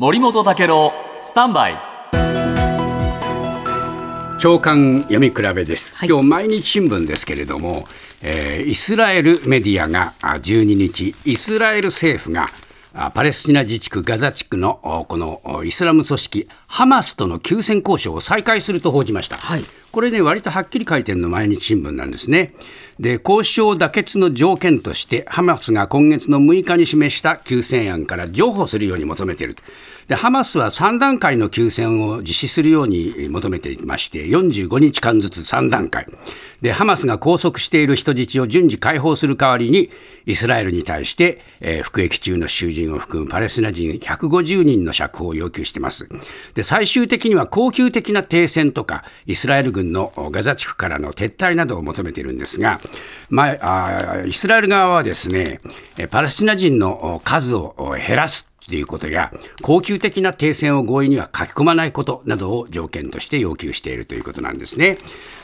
森本武郎スタンバイ。長官読み比べです、はい。今日毎日新聞ですけれども、えーイスラエルメディアがあ12日イスラエル政府があパレスチナ自治区ガザ地区のおこのおイスラム組織ハマスとの休戦交渉を再開すると報じました、はいこれね割とはっきり書いてるの毎日新聞なんですね。で交渉妥結の条件としてハマスが今月の6日に示した休戦案から譲歩するように求めているでハマスは3段階の休戦を実施するように求めていまして45日間ずつ3段階。でハマスが拘束している人質を順次解放する代わりにイスラエルに対して、えー服役中の囚人を含むパレスチナ人150人の釈放を要求しています。で最終的には恒久的な停戦とかイスラエル軍軍のガザ地区からの撤退などを求めているんですが、まあ、イスラエル側はですねパレスチナ人の数を減らすということや、恒久的な停戦を合意には書き込まないことなどを条件として要求しているということなんですね。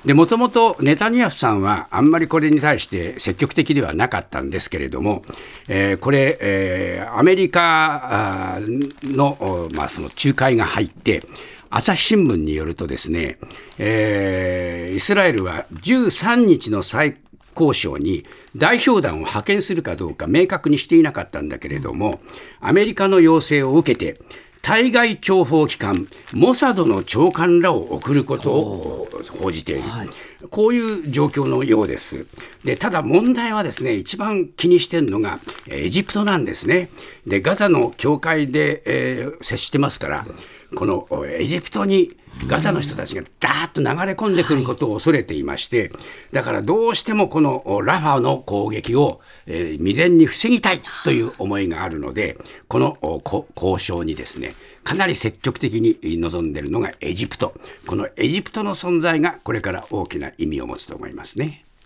で、もともとネタニヤフさんはあんまりこれに対して積極的ではなかったんですけれども、えーこれ、えーアメリカの、まあ、その仲介が入って、朝日新聞によるとですね、えーイスラエルは13日の再交渉に代表団を派遣するかどうか明確にしていなかったんだけれども、アメリカの要請を受けて、対外諜報機関、モサドの長官らを送ることを報じている。こういう状況のようです。で、ただ問題はですね、一番気にしてるのがえーエジプトなんですね。で、ガザの境界で、えー接してますから、このエジプトにガザの人たちがダーッと流れ込んでくることを恐れていまして、だからどうしてもこのラファの攻撃を、え未然に防ぎたいという思いがあるので、この交渉にですね、かなり積極的に臨んでいるのがエジプト。このエジプトの存在がこれから大きな意味を持つと思いますね。